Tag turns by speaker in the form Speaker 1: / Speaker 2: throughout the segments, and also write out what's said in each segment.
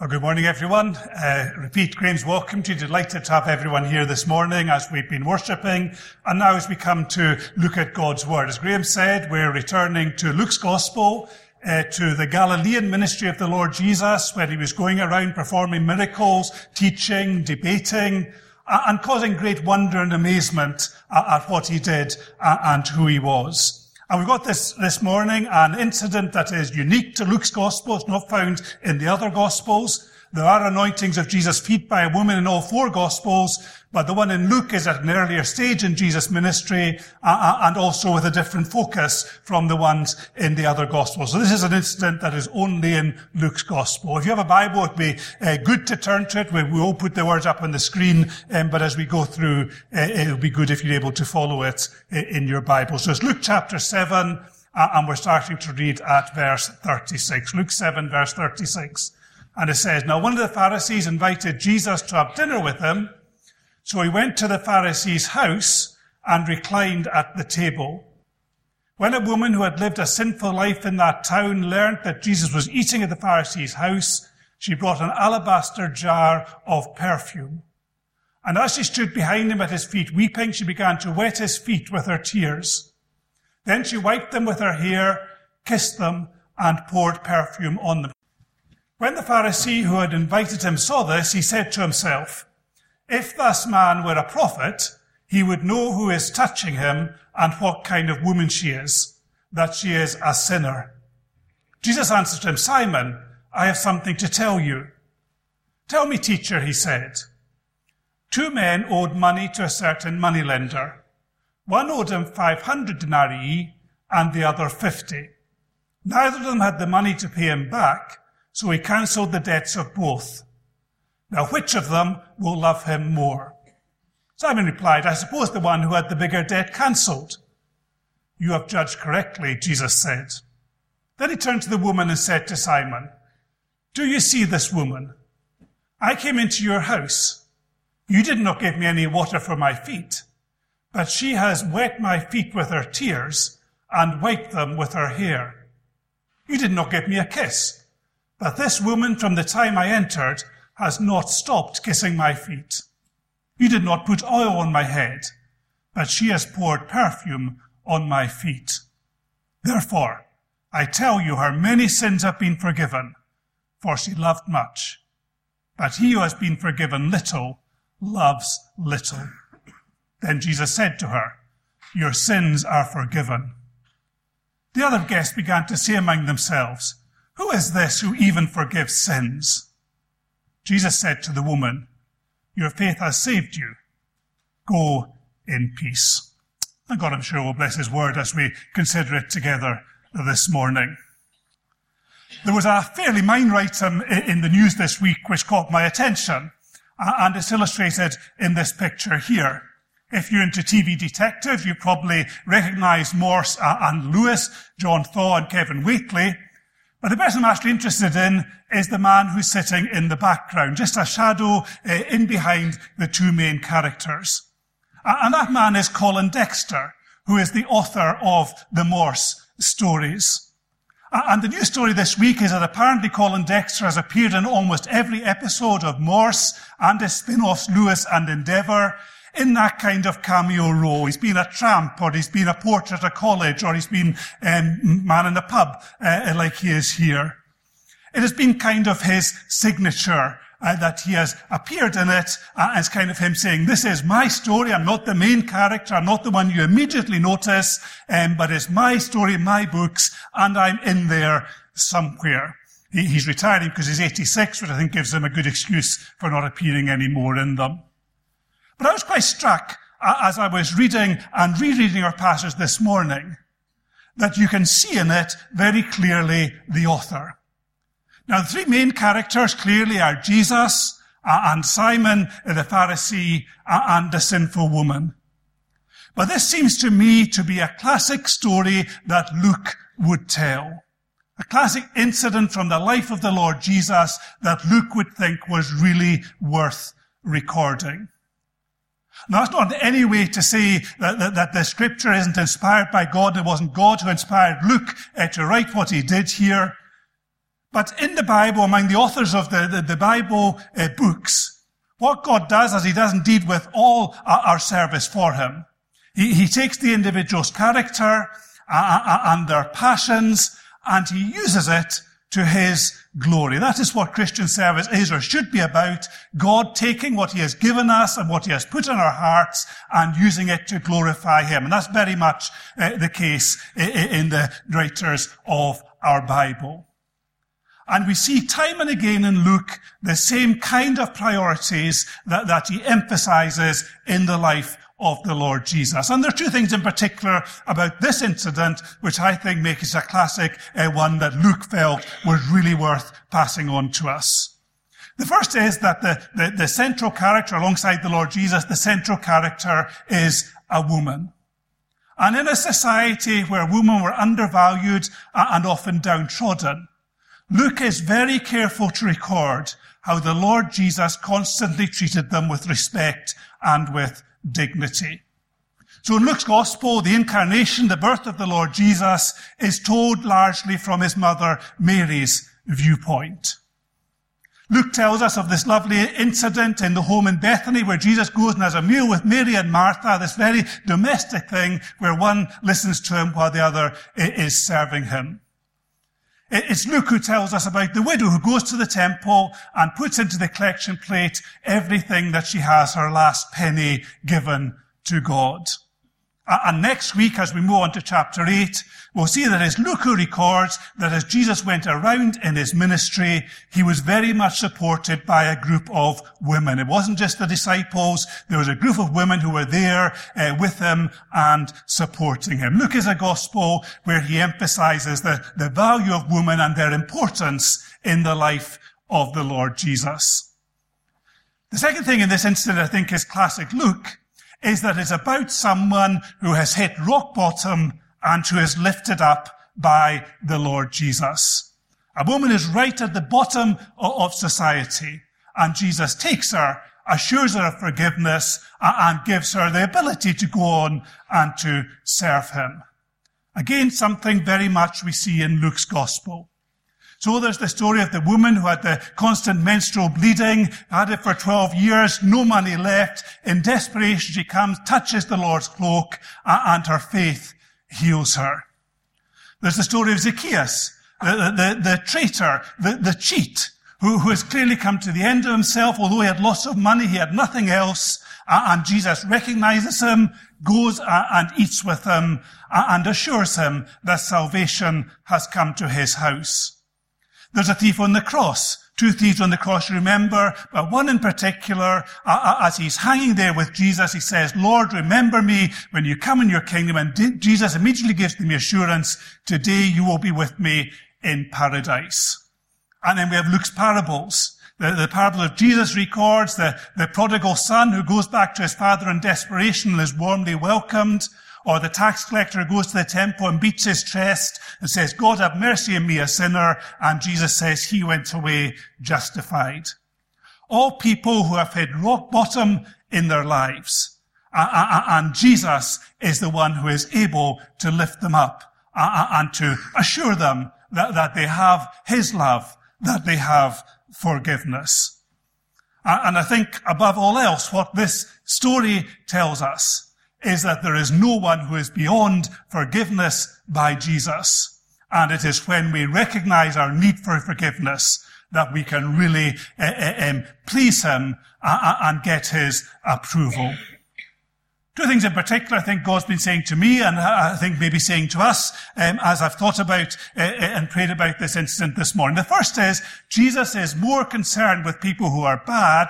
Speaker 1: Well, good morning, everyone. Uh, repeat Graham's welcome to you. Delighted to have everyone here this morning as we've been worshipping. And now as we come to look at God's Word. As Graham said, we're returning to Luke's Gospel, uh, to the Galilean ministry of the Lord Jesus, where he was going around performing miracles, teaching, debating, uh, and causing great wonder and amazement at what he did and who he was. And we've got this, this morning an incident that is unique to Luke's gospel. It's not found in the other gospels. There are anointings of Jesus' feet by a woman in all four gospels, but the one in Luke is at an earlier stage in Jesus' ministry uh, uh, and also with a different focus from the ones in the other Gospels. So this is an incident that is only in Luke's Gospel. If you have a Bible, it'd be uh, good to turn to it. We, will put the words up on the screen, um, but as we go through, uh, it'll be good if you're able to follow it uh, in your Bible. So it's Luke chapter 7, uh, and we're starting to read at verse 36. Luke 7, verse 36. And it says, Now one of the Pharisees invited Jesus to have dinner with him, so he went to the Pharisee's house and reclined at the table. When a woman who had lived a sinful life in that town learned that Jesus was eating at the Pharisee's house, she brought an alabaster jar of perfume. And as she stood behind him at his feet weeping, she began to wet his feet with her tears. Then she wiped them with her hair, kissed them, and poured perfume on them. When the Pharisee who had invited him saw this, he said to himself, if this man were a prophet, he would know who is touching him and what kind of woman she is, that she is a sinner. Jesus answered him, Simon, I have something to tell you. Tell me, teacher, he said. Two men owed money to a certain moneylender. One owed him 500 denarii and the other 50. Neither of them had the money to pay him back, so he cancelled the debts of both. Now, which of them will love him more? Simon replied, I suppose the one who had the bigger debt cancelled. You have judged correctly, Jesus said. Then he turned to the woman and said to Simon, Do you see this woman? I came into your house. You did not give me any water for my feet, but she has wet my feet with her tears and wiped them with her hair. You did not give me a kiss, but this woman from the time I entered has not stopped kissing my feet. You did not put oil on my head, but she has poured perfume on my feet. Therefore, I tell you, her many sins have been forgiven, for she loved much. But he who has been forgiven little loves little. Then Jesus said to her, Your sins are forgiven. The other guests began to say among themselves, Who is this who even forgives sins? Jesus said to the woman, Your faith has saved you. Go in peace. And God, I'm sure, will bless His word as we consider it together this morning. There was a fairly minor item in the news this week which caught my attention, and it's illustrated in this picture here. If you're into TV detective, you probably recognize Morse uh, and Lewis, John Thaw and Kevin Whately. But the person I'm actually interested in is the man who's sitting in the background, just a shadow uh, in behind the two main characters. And that man is Colin Dexter, who is the author of the Morse stories. And the new story this week is that apparently Colin Dexter has appeared in almost every episode of Morse and his spin-offs Lewis and Endeavour in that kind of cameo role. He's been a tramp, or he's been a porter at a college, or he's been um, man in a pub, uh, like he is here. It has been kind of his signature uh, that he has appeared in it uh, as kind of him saying, this is my story. I'm not the main character. I'm not the one you immediately notice, um, but it's my story, my books, and I'm in there somewhere. He, he's retiring because he's 86, which I think gives him a good excuse for not appearing anymore in them. But I was quite struck uh, as I was reading and rereading our passage this morning that you can see in it very clearly the author. Now, the three main characters clearly are Jesus uh, and Simon the Pharisee uh, and the sinful woman. But this seems to me to be a classic story that Luke would tell. A classic incident from the life of the Lord Jesus that Luke would think was really worth recording. Now, that's not in any way to say that, that, that, the scripture isn't inspired by God. It wasn't God who inspired Luke uh, to write what he did here. But in the Bible, among the authors of the, the, the Bible uh, books, what God does is he does indeed with all our service for him. He, he takes the individual's character uh, uh, and their passions and he uses it to his glory. That is what Christian service is or should be about. God taking what he has given us and what he has put in our hearts and using it to glorify him. And that's very much uh, the case in the writers of our Bible. And we see time and again in Luke the same kind of priorities that, that he emphasizes in the life of the Lord Jesus. And there are two things in particular about this incident which I think make it a classic uh, one that Luke felt was really worth passing on to us. The first is that the, the, the central character alongside the Lord Jesus, the central character is a woman. And in a society where women were undervalued and often downtrodden, Luke is very careful to record how the Lord Jesus constantly treated them with respect and with dignity. So in Luke's gospel, the incarnation, the birth of the Lord Jesus is told largely from his mother Mary's viewpoint. Luke tells us of this lovely incident in the home in Bethany where Jesus goes and has a meal with Mary and Martha, this very domestic thing where one listens to him while the other is serving him. It's Luke who tells us about the widow who goes to the temple and puts into the collection plate everything that she has, her last penny given to God. And next week, as we move on to chapter 8, we'll see that as Luke who records that as Jesus went around in his ministry, he was very much supported by a group of women. It wasn't just the disciples. There was a group of women who were there uh, with him and supporting him. Luke is a gospel where he emphasizes the, the value of women and their importance in the life of the Lord Jesus. The second thing in this incident, I think, is classic Luke is that it's about someone who has hit rock bottom and who is lifted up by the Lord Jesus. A woman is right at the bottom of society and Jesus takes her, assures her of forgiveness and gives her the ability to go on and to serve him. Again, something very much we see in Luke's gospel. So there's the story of the woman who had the constant menstrual bleeding, had it for 12 years, no money left. In desperation, she comes, touches the Lord's cloak, and her faith heals her. There's the story of Zacchaeus, the, the, the traitor, the, the cheat, who, who has clearly come to the end of himself. Although he had lots of money, he had nothing else. And Jesus recognizes him, goes and eats with him, and assures him that salvation has come to his house. There's a thief on the cross. Two thieves on the cross, remember, but one in particular, uh, as he's hanging there with Jesus, he says, Lord, remember me when you come in your kingdom. And Jesus immediately gives them assurance, today you will be with me in paradise. And then we have Luke's parables. The, the parable of Jesus records the, the prodigal son who goes back to his father in desperation and is warmly welcomed. Or the tax collector goes to the temple and beats his chest and says, God have mercy on me, a sinner. And Jesus says he went away justified. All people who have hit rock bottom in their lives. Uh, uh, uh, and Jesus is the one who is able to lift them up and to assure them that, that they have his love, that they have forgiveness. And I think above all else, what this story tells us is that there is no one who is beyond forgiveness by Jesus. And it is when we recognize our need for forgiveness that we can really uh, uh, um, please him uh, and get his approval. Two things in particular I think God's been saying to me and I think maybe saying to us um, as I've thought about uh, and prayed about this incident this morning. The first is Jesus is more concerned with people who are bad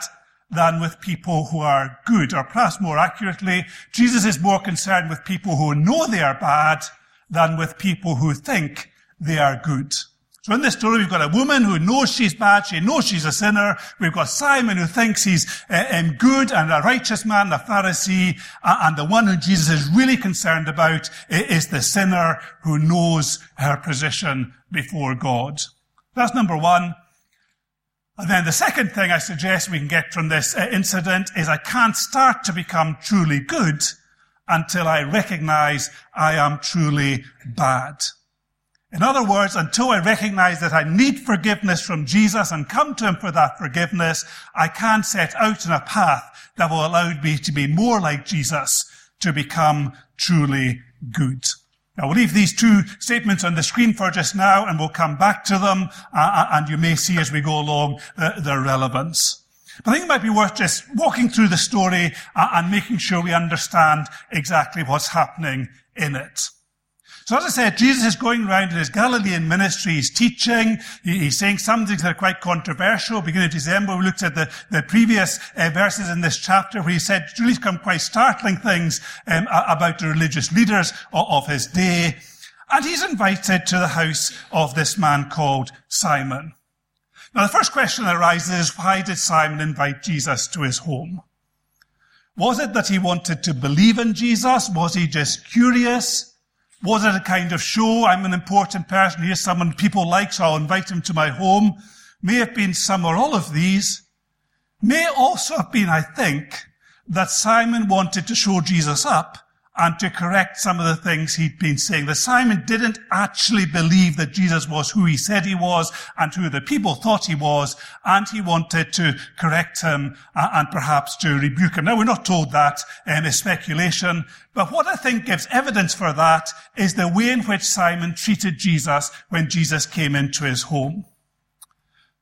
Speaker 1: than with people who are good. Or perhaps more accurately, Jesus is more concerned with people who know they are bad than with people who think they are good. So in this story, we've got a woman who knows she's bad. She knows she's a sinner. We've got Simon who thinks he's uh, um, good and a righteous man, a Pharisee. Uh, and the one who Jesus is really concerned about is the sinner who knows her position before God. That's number one. And then the second thing I suggest we can get from this uh, incident is I can't start to become truly good until I recognize I am truly bad. In other words, until I recognize that I need forgiveness from Jesus and come to him for that forgiveness, I can't set out on a path that will allow me to be more like Jesus, to become truly good. Now we'll leave these two statements on the screen for just now and we'll come back to them uh, uh and you may see as we go along uh, their relevance. But I think it might be worth just walking through the story uh, and making sure we understand exactly what's happening in it. So as I said, Jesus is going around in his Galilean ministry. He's teaching. He's saying some things that are quite controversial. Beginning of December, we looked at the, the previous uh, verses in this chapter where he said really some quite startling things um, about the religious leaders of, of his day. And he's invited to the house of this man called Simon. Now, the first question that arises is, why did Simon invite Jesus to his home? Was it that he wanted to believe in Jesus? Was he just curious? Was it a kind of show? I'm an important person. Here's someone people like, so I'll invite him to my home. May have been some or all of these. May also have been, I think, that Simon wanted to show Jesus up and to correct some of the things he'd been saying. That Simon didn't actually believe that Jesus was who he said he was and who the people thought he was, and he wanted to correct him uh, and perhaps to rebuke him. Now, we're not told that, um, it's speculation, but what I think gives evidence for that is the way in which Simon treated Jesus when Jesus came into his home.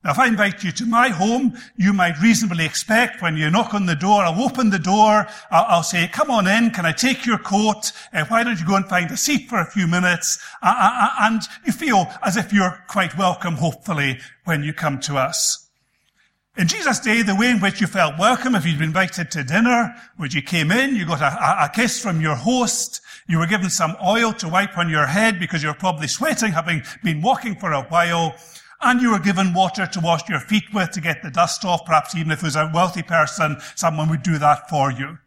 Speaker 1: Now, if I invite you to my home, you might reasonably expect when you knock on the door, I'll open the door, I'll, I'll say, come on in, can I take your coat? Uh, why don't you go and find a seat for a few minutes? Uh, uh, uh, and you feel as if you're quite welcome, hopefully, when you come to us. In Jesus' day, the way in which you felt welcome, if you'd been invited to dinner, when you came in, you got a, a kiss from your host, you were given some oil to wipe on your head because you're probably sweating, having been walking for a while, and you were given water to wash your feet with to get the dust off. Perhaps even if it was a wealthy person, someone would do that for you.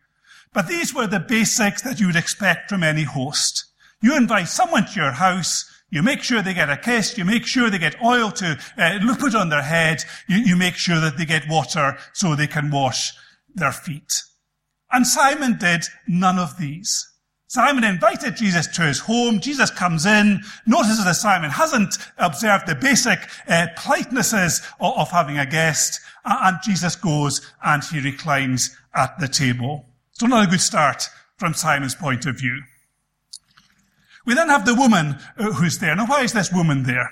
Speaker 1: But these were the basics that you would expect from any host. You invite someone to your house, you make sure they get a kiss, you make sure they get oil to uh, put on their head, you, you make sure that they get water so they can wash their feet. And Simon did none of these. Simon invited Jesus to his home. Jesus comes in, notices that Simon hasn't observed the basic uh, politenesses of, of, having a guest, and Jesus goes and he reclines at the table. So not a good start from Simon's point of view. We then have the woman uh, who's there. Now, why is this woman there?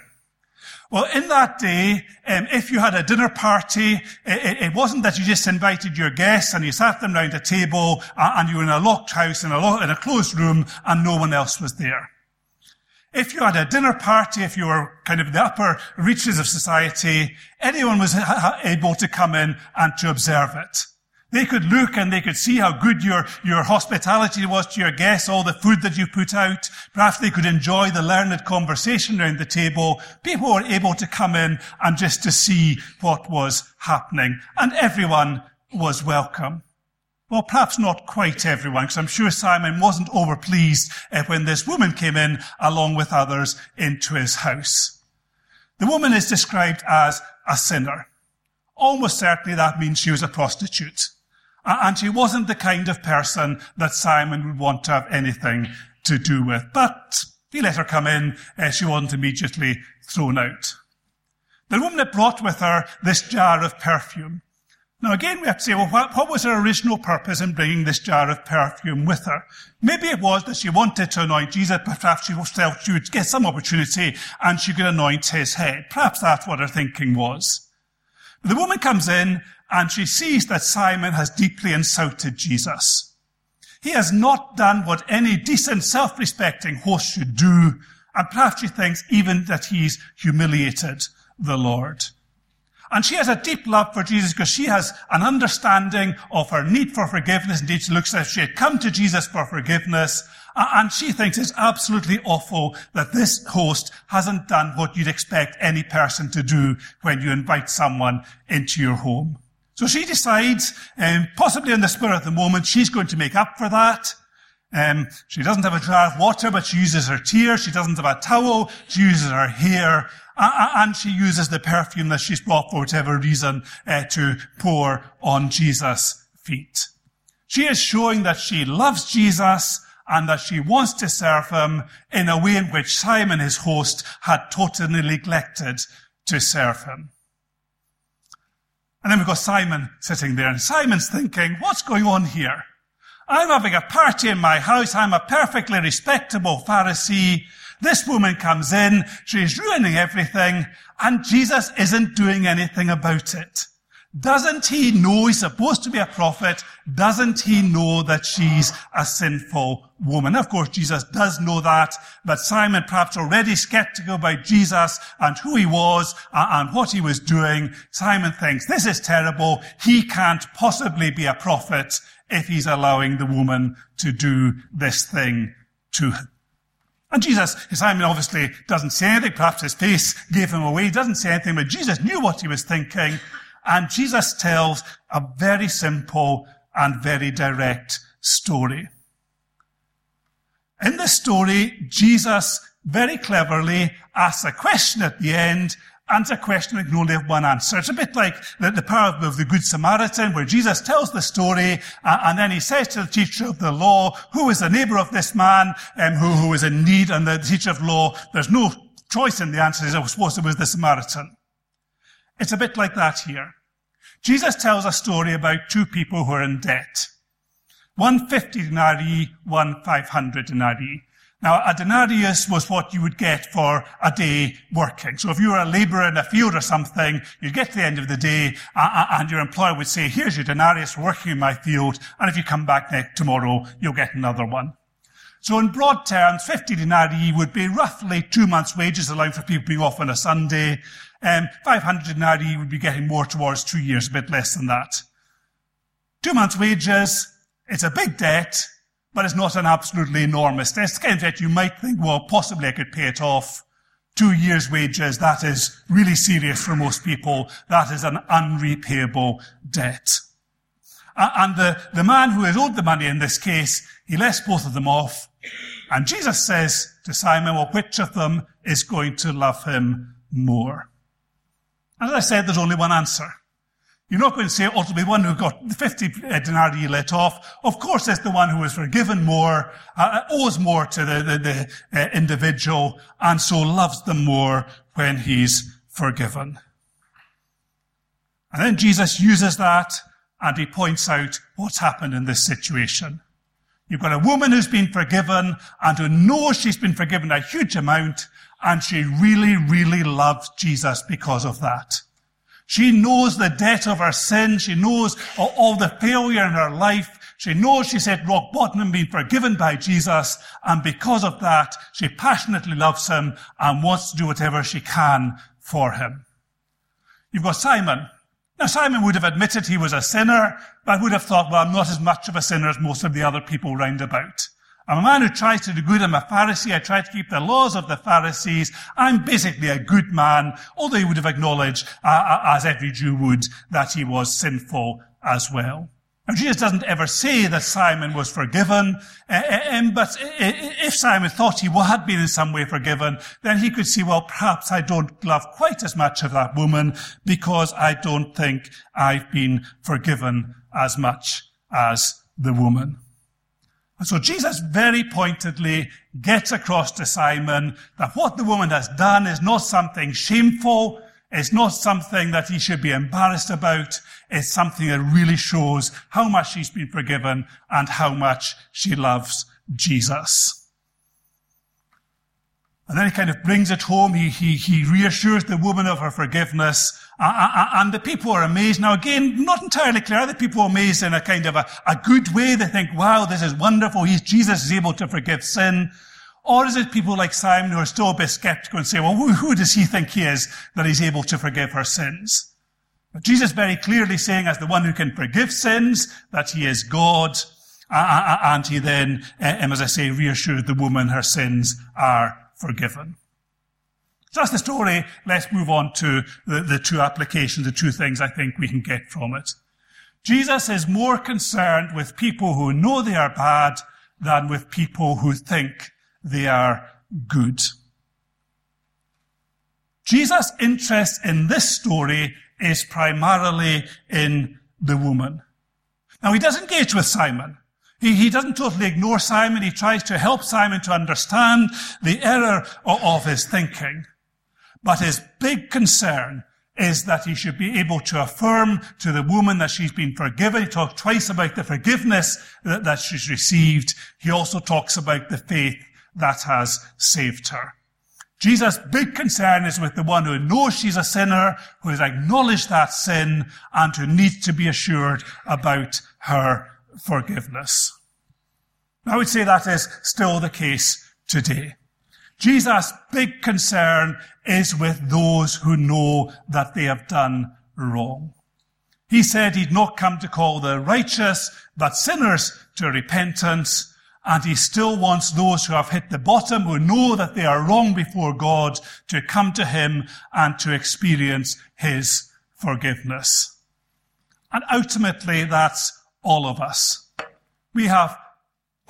Speaker 1: Well, in that day, um, if you had a dinner party, it, it, wasn't that you just invited your guests and you sat them round a table and you were in a locked house in a, lo- in a closed room and no one else was there. If you had a dinner party, if you were kind of the upper reaches of society, anyone was able to come in and to observe it. They could look and they could see how good your, your hospitality was to your guests, all the food that you put out. Perhaps they could enjoy the learned conversation around the table. People were able to come in and just to see what was happening. And everyone was welcome. Well, perhaps not quite everyone, because I'm sure Simon wasn't overpleased uh, when this woman came in along with others into his house. The woman is described as a sinner. Almost certainly that means she was a prostitute. And she wasn't the kind of person that Simon would want to have anything to do with. But he let her come in. Uh, she wasn't immediately thrown out. The woman had brought with her this jar of perfume. Now again, we have to say, well, what, what, was her original purpose in bringing this jar of perfume with her? Maybe it was that she wanted to anoint Jesus, perhaps she felt she would get some opportunity and she could anoint his head. Perhaps that's what her thinking was. The woman comes in and she sees that Simon has deeply insulted Jesus. He has not done what any decent, self-respecting host should do, and perhaps she thinks even that he's humiliated the Lord. And she has a deep love for Jesus because she has an understanding of her need for forgiveness. Indeed, she looks as if she had come to Jesus for forgiveness. And she thinks it's absolutely awful that this host hasn't done what you'd expect any person to do when you invite someone into your home. So she decides, um, possibly in the spirit of the moment, she's going to make up for that. Um, she doesn't have a jar of water, but she uses her tears. She doesn't have a towel. She uses her hair. And she uses the perfume that she's brought for whatever reason uh, to pour on Jesus' feet. She is showing that she loves Jesus and that she wants to serve him in a way in which Simon, his host, had totally neglected to serve him. And then we've got Simon sitting there, and Simon's thinking, what's going on here? I'm having a party in my house. I'm a perfectly respectable Pharisee. This woman comes in. She's ruining everything. And Jesus isn't doing anything about it. Doesn't he know he's supposed to be a prophet? Doesn't he know that she's a sinful woman? Of course, Jesus does know that, but Simon, perhaps already skeptical about Jesus and who he was uh, and what he was doing, Simon thinks, this is terrible. He can't possibly be a prophet if he's allowing the woman to do this thing to him. And Jesus, Simon obviously doesn't say anything. Perhaps his face gave him away. He doesn't say anything, but Jesus knew what he was thinking. And Jesus tells a very simple and very direct story. In this story, Jesus very cleverly asks a question at the end answer a question that can only have one answer. It's a bit like the, the parable of the Good Samaritan, where Jesus tells the story, uh, and then he says to the teacher of the law, who is the neighbor of this man um, who, who is in need, and the teacher of law, there's no choice in the answer. he I suppose it was the Samaritan. It's a bit like that here. Jesus tells a story about two people who are in debt. One 50 denarii, one 500 denarii. Now, a denarius was what you would get for a day working. So if you were a laborer in a field or something, you'd get to the end of the day uh, uh, and your employer would say, here's your denarius for working in my field. And if you come back next tomorrow, you'll get another one. So in broad terms, 50 denarii would be roughly two months wages allowing for people being off on a Sunday. Um, 500 denarii would be getting more towards two years, a bit less than that. Two months wages, it's a big debt, but it's not an absolutely enormous debt. It's kind of debt you might think, well, possibly I could pay it off. Two years' wages, that is really serious for most people. That is an unrepayable debt. And the, the man who is owed the money in this case, he lets both of them off. And Jesus says to Simon, well, which of them is going to love him more? And as I said, there's only one answer. You're not going to say, oh, it'll be one who got the 50 uh, denarii let off. Of course, it's the one who was forgiven more, uh, uh, owes more to the, the, the uh, individual, and so loves them more when he's forgiven. And then Jesus uses that, and he points out what's happened in this situation. You've got a woman who's been forgiven, and who knows she's been forgiven a huge amount, and she really, really loves Jesus because of that. She knows the debt of her sin. She knows all the failure in her life. She knows she's hit rock bottom and been forgiven by Jesus. And because of that, she passionately loves him and wants to do whatever she can for him. You've got Simon. Now, Simon would have admitted he was a sinner, but would have thought, well, I'm not as much of a sinner as most of the other people round about. I'm a man who tries to do good. I'm a Pharisee. I try to keep the laws of the Pharisees. I'm basically a good man, although he would have acknowledged, uh, uh, as every Jew would, that he was sinful as well. Now, Jesus doesn't ever say that Simon was forgiven, uh, uh um, but if Simon thought he had been in some way forgiven, then he could see, well, perhaps I don't love quite as much of that woman because I don't think I've been forgiven as much as the woman. And so Jesus very pointedly gets across to Simon that what the woman has done is not something shameful. It's not something that he should be embarrassed about. It's something that really shows how much she's been forgiven and how much she loves Jesus. And then he kind of brings it home. He, he, he reassures the woman of her forgiveness. And the people are amazed. Now again, not entirely clear. The people are amazed in a kind of a, a good way. They think, wow, this is wonderful. He's, Jesus is able to forgive sin. Or is it people like Simon who are still a bit skeptical and say, well, who, who does he think he is that he's able to forgive her sins? But Jesus very clearly saying as the one who can forgive sins, that he is God. and he then, eh, eh, as I say, reassures the woman her sins are forgiven. So that's the story. Let's move on to the, the two applications, the two things I think we can get from it. Jesus is more concerned with people who know they are bad than with people who think they are good. Jesus' interest in this story is primarily in the woman. Now he does engage with Simon. He, he doesn't totally ignore Simon. He tries to help Simon to understand the error of, of his thinking. But his big concern is that he should be able to affirm to the woman that she's been forgiven. He talks twice about the forgiveness that, that she's received. He also talks about the faith that has saved her. Jesus' big concern is with the one who knows she's a sinner, who has acknowledged that sin, and who needs to be assured about her forgiveness. I would say that is still the case today. Jesus' big concern is with those who know that they have done wrong. He said he'd not come to call the righteous, but sinners to repentance. And he still wants those who have hit the bottom, who know that they are wrong before God, to come to him and to experience his forgiveness. And ultimately, that's all of us. We have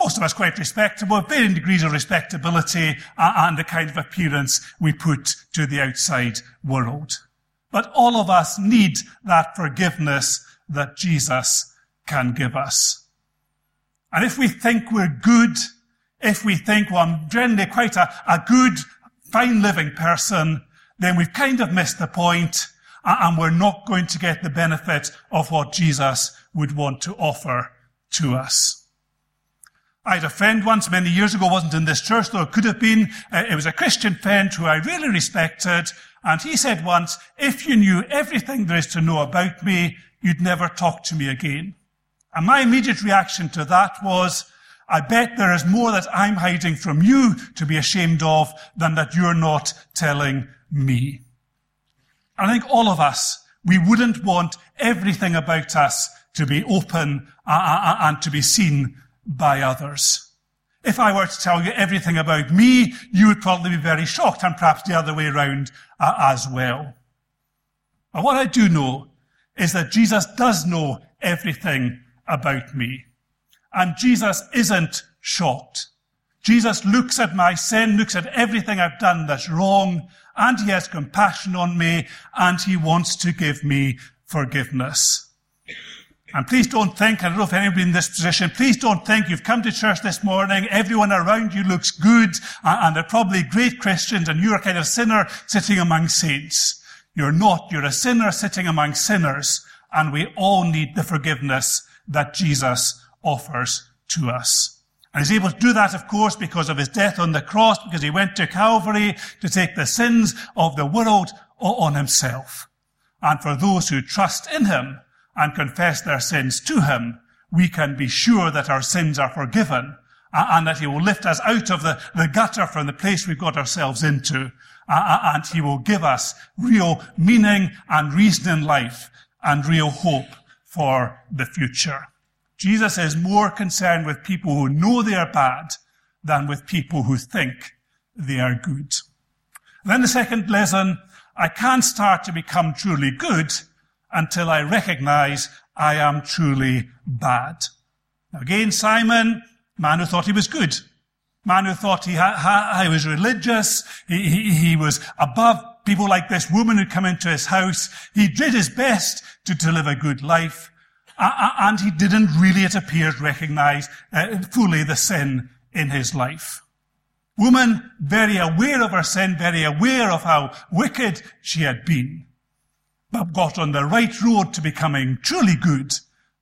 Speaker 1: most of us quite respectable, varying degrees of respectability uh, and the kind of appearance we put to the outside world. But all of us need that forgiveness that Jesus can give us. And if we think we're good, if we think, well, I'm generally quite a, a good, fine living person, then we've kind of missed the point uh, and we're not going to get the benefit of what Jesus would want to offer to us. I had a friend once many years ago, wasn't in this church, though it could have been. Uh, it was a Christian friend who I really respected. And he said once, if you knew everything there is to know about me, you'd never talk to me again. And my immediate reaction to that was, I bet there is more that I'm hiding from you to be ashamed of than that you're not telling me. I think all of us, we wouldn't want everything about us to be open uh, uh, and to be seen by others. If I were to tell you everything about me, you would probably be very shocked and perhaps the other way around uh, as well. But what I do know is that Jesus does know everything about me. And Jesus isn't shocked. Jesus looks at my sin, looks at everything I've done that's wrong, and he has compassion on me, and he wants to give me forgiveness. And please don't think, I don't know if anybody in this position, please don't think you've come to church this morning, everyone around you looks good, and they're probably great Christians, and you're a kind of sinner sitting among saints. You're not. You're a sinner sitting among sinners, and we all need the forgiveness that Jesus offers to us. And he's able to do that, of course, because of his death on the cross, because he went to Calvary to take the sins of the world on himself. And for those who trust in him, and confess their sins to him, we can be sure that our sins are forgiven uh, and that he will lift us out of the, the gutter from the place we've got ourselves into. Uh, uh, and he will give us real meaning and reason in life and real hope for the future. Jesus is more concerned with people who know they are bad than with people who think they are good. Then the second lesson, I can't start to become truly good until I recognize I am truly bad. Now again, Simon, man who thought he was good. Man who thought he, ha- ha- he was religious. He, he, he was above people like this woman who come into his house. He did his best to, to live a good life. Uh, and he didn't really, it appears, recognize uh, fully the sin in his life. Woman, very aware of her sin, very aware of how wicked she had been but got on the right road to becoming truly good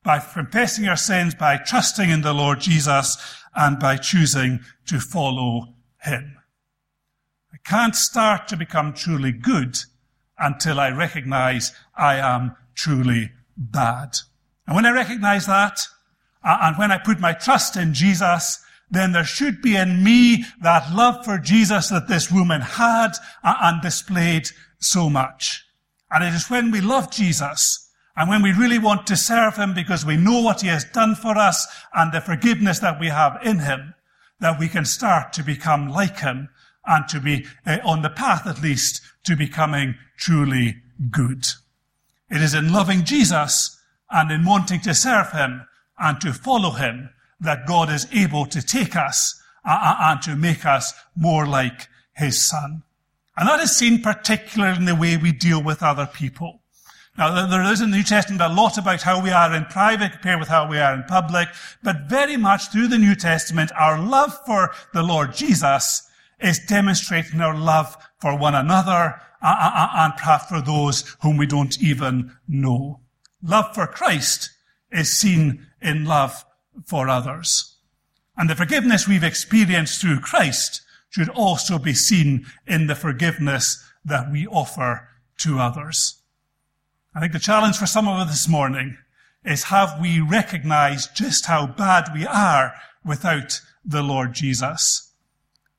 Speaker 1: by confessing our sins, by trusting in the Lord Jesus, and by choosing to follow him. I can't start to become truly good until I recognize I am truly bad. And when I recognize that, uh, and when I put my trust in Jesus, then there should be in me that love for Jesus that this woman had uh, and displayed so much. And it is when we love Jesus and when we really want to serve him because we know what he has done for us and the forgiveness that we have in him that we can start to become like him and to be uh, on the path at least to becoming truly good. It is in loving Jesus and in wanting to serve him and to follow him that God is able to take us uh, uh and to make us more like his son. And that is seen particularly in the way we deal with other people. Now, there is in the New Testament a lot about how we are in private compared with how we are in public, but very much through the New Testament, our love for the Lord Jesus is demonstrating our love for one another and perhaps for those whom we don't even know. Love for Christ is seen in love for others. And the forgiveness we've experienced through Christ should also be seen in the forgiveness that we offer to others. I think the challenge for some of us this morning is have we recognized just how bad we are without the Lord Jesus?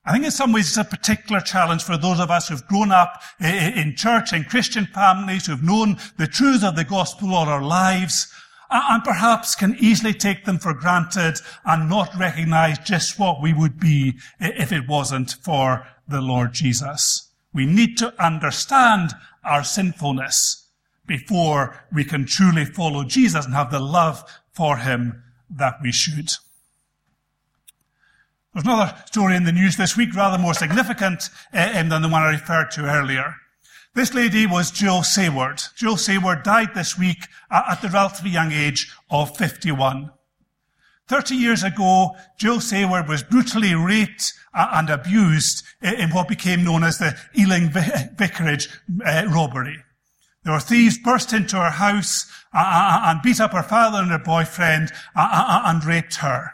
Speaker 1: I think in some ways it's a particular challenge for those of us who've grown up in church, in Christian families, who've known the truth of the gospel all our lives, and perhaps can easily take them for granted and not recognize just what we would be if it wasn't for the Lord Jesus. We need to understand our sinfulness before we can truly follow Jesus and have the love for him that we should. There's another story in the news this week, rather more significant than the one I referred to earlier. This lady was Jill Saward. Jill Saward died this week at the relatively young age of 51. 30 years ago, Jill Saward was brutally raped uh, and abused in what became known as the Ealing Vicarage uh, robbery. There were thieves burst into her house uh, uh, and beat up her father and her boyfriend and raped her.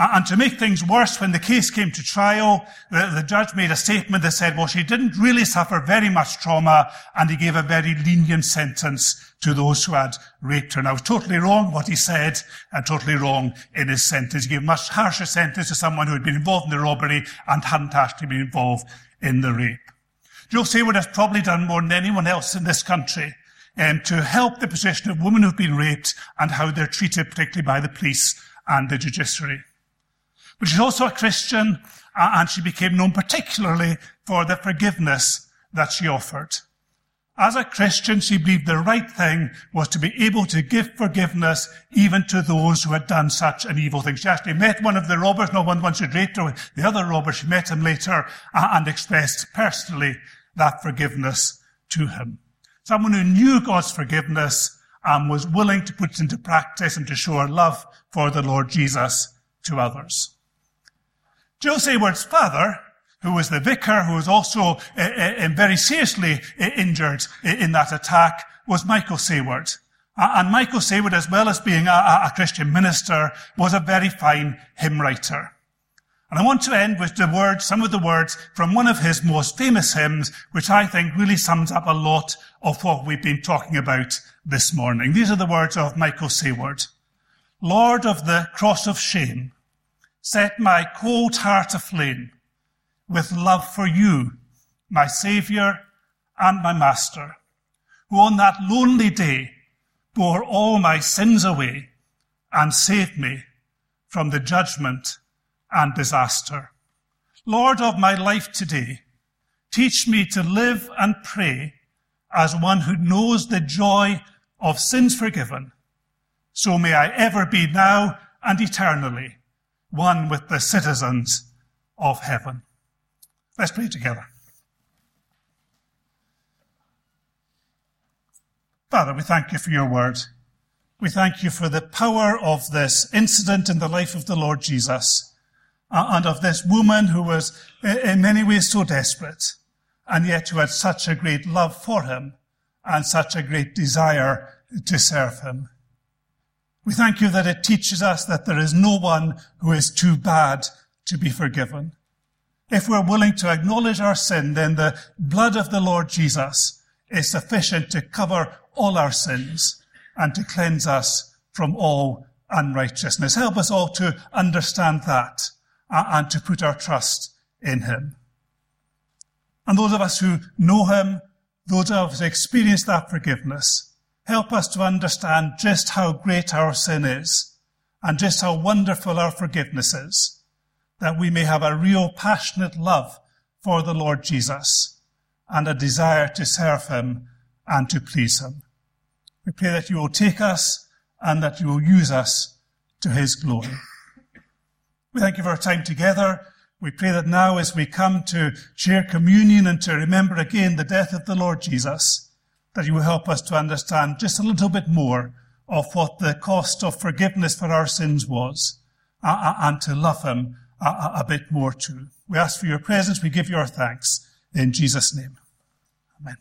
Speaker 1: And to make things worse, when the case came to trial, the, the, judge made a statement that said, well, she didn't really suffer very much trauma, and he gave a very lenient sentence to those who had raped her. Now, was totally wrong what he said, and totally wrong in his sentence. He gave a much harsher sentence to someone who had been involved in the robbery and hadn't actually been involved in the rape. Jill Saward has probably done more than anyone else in this country um, to help the position of women who've been raped and how they're treated, particularly by the police and the judiciary. But she's also a Christian, and she became known particularly for the forgiveness that she offered. As a Christian, she believed the right thing was to be able to give forgiveness even to those who had done such an evil thing. She actually met one of the robbers, not one once she her, the other robber, she met him later and expressed personally that forgiveness to him. Someone who knew God's forgiveness and was willing to put it into practice and to show her love for the Lord Jesus to others. Jill Saward's father, who was the vicar, who was also uh, very seriously uh, injured in that attack, was Michael Saward. And Michael Saward, as well as being a, a Christian minister, was a very fine hymn writer. And I want to end with the words, some of the words from one of his most famous hymns, which I think really sums up a lot of what we've been talking about this morning. These are the words of Michael Saward. Lord of the cross of shame, set my cold heart aflame with love for you, my Saviour and my Master, who on that lonely day bore all my sins away and saved me from the judgment and disaster. Lord of my life today, teach me to live and pray as one who knows the joy of sins forgiven. So may I ever be now and eternally one with the citizens of heaven. Let's pray together. Father, we thank you for your word. We thank you for the power of this incident in the life of the Lord Jesus uh, and of this woman who was in many ways so desperate and yet who had such a great love for him and such a great desire to serve him. We thank you that it teaches us that there is no one who is too bad to be forgiven. If we're willing to acknowledge our sin, then the blood of the Lord Jesus is sufficient to cover all our sins and to cleanse us from all unrighteousness. Help us all to understand that uh, and to put our trust in him. And those of us who know him, those of us who experience that forgiveness, Help us to understand just how great our sin is and just how wonderful our forgiveness is, that we may have a real passionate love for the Lord Jesus and a desire to serve him and to please him. We pray that you will take us and that you will use us to his glory. We thank you for our time together. We pray that now as we come to share communion and to remember again the death of the Lord Jesus, that you will help us to understand just a little bit more of what the cost of forgiveness for our sins was uh, uh and to love him a, a bit more too. We ask for your presence. We give your thanks in Jesus' name. Amen.